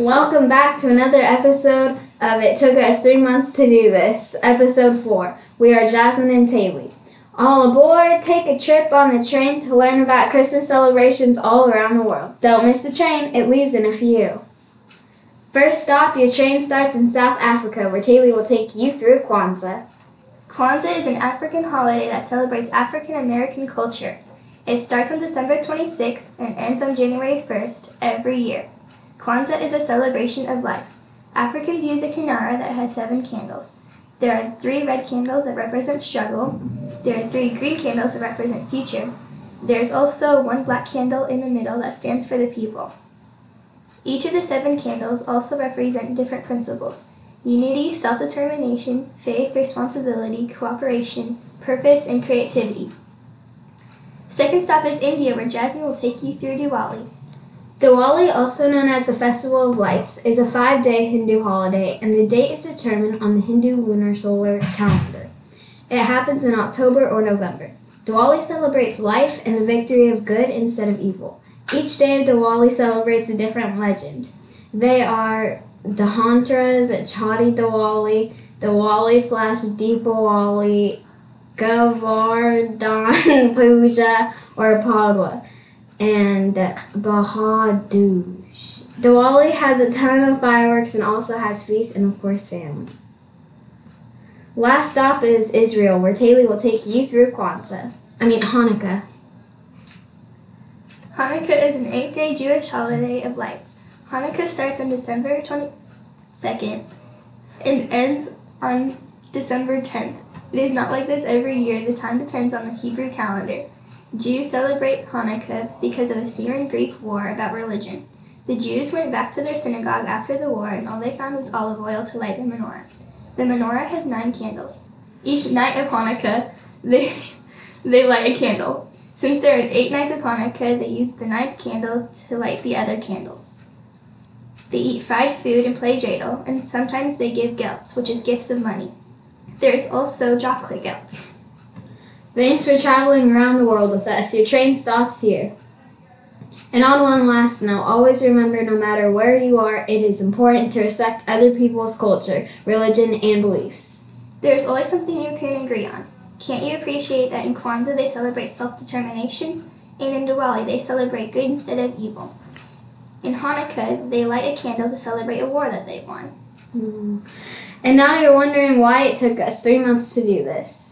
Welcome back to another episode of It Took Us Three Months to Do This, episode four. We are Jasmine and Taylor. All aboard, take a trip on the train to learn about Christmas celebrations all around the world. Don't miss the train, it leaves in a few. First stop, your train starts in South Africa, where Taylor will take you through Kwanzaa. Kwanzaa is an African holiday that celebrates African American culture. It starts on December 26th and ends on January 1st every year. Kwanzaa is a celebration of life. Africans use a kinara that has seven candles. There are three red candles that represent struggle. There are three green candles that represent future. There's also one black candle in the middle that stands for the people. Each of the seven candles also represent different principles unity, self determination, faith, responsibility, cooperation, purpose, and creativity. Second stop is India, where Jasmine will take you through Diwali. Diwali, also known as the Festival of Lights, is a five day Hindu holiday, and the date is determined on the Hindu lunar solar calendar. It happens in October or November. Diwali celebrates life and the victory of good instead of evil. Each day of Diwali celebrates a different legend. They are Dhantras, Chati Diwali, Diwali slash Deepawali, Govardhan Puja, or Padwa, and Bahadush. Diwali has a ton of fireworks and also has feasts and, of course, family. Last stop is Israel, where Taylor will take you through Kwanzaa. I mean, Hanukkah. Hanukkah is an eight day Jewish holiday of lights. Hanukkah starts on December 22nd and ends on December 10th. It is not like this every year, the time depends on the Hebrew calendar. Jews celebrate Hanukkah because of a Syrian Greek war about religion. The Jews went back to their synagogue after the war and all they found was olive oil to light the menorah. The menorah has nine candles. Each night of Hanukkah, they, they light a candle. Since there are eight nights of Hanukkah, they use the ninth candle to light the other candles. They eat fried food and play dreidel, and sometimes they give gelts, which is gifts of money. There is also chocolate gelt. Thanks for traveling around the world with us. Your train stops here. And on one last note, always remember no matter where you are, it is important to respect other people's culture, religion, and beliefs. There's always something you can agree on. Can't you appreciate that in Kwanzaa they celebrate self determination, and in Diwali they celebrate good instead of evil? In Hanukkah, they light a candle to celebrate a war that they won. Hmm. And now you're wondering why it took us three months to do this.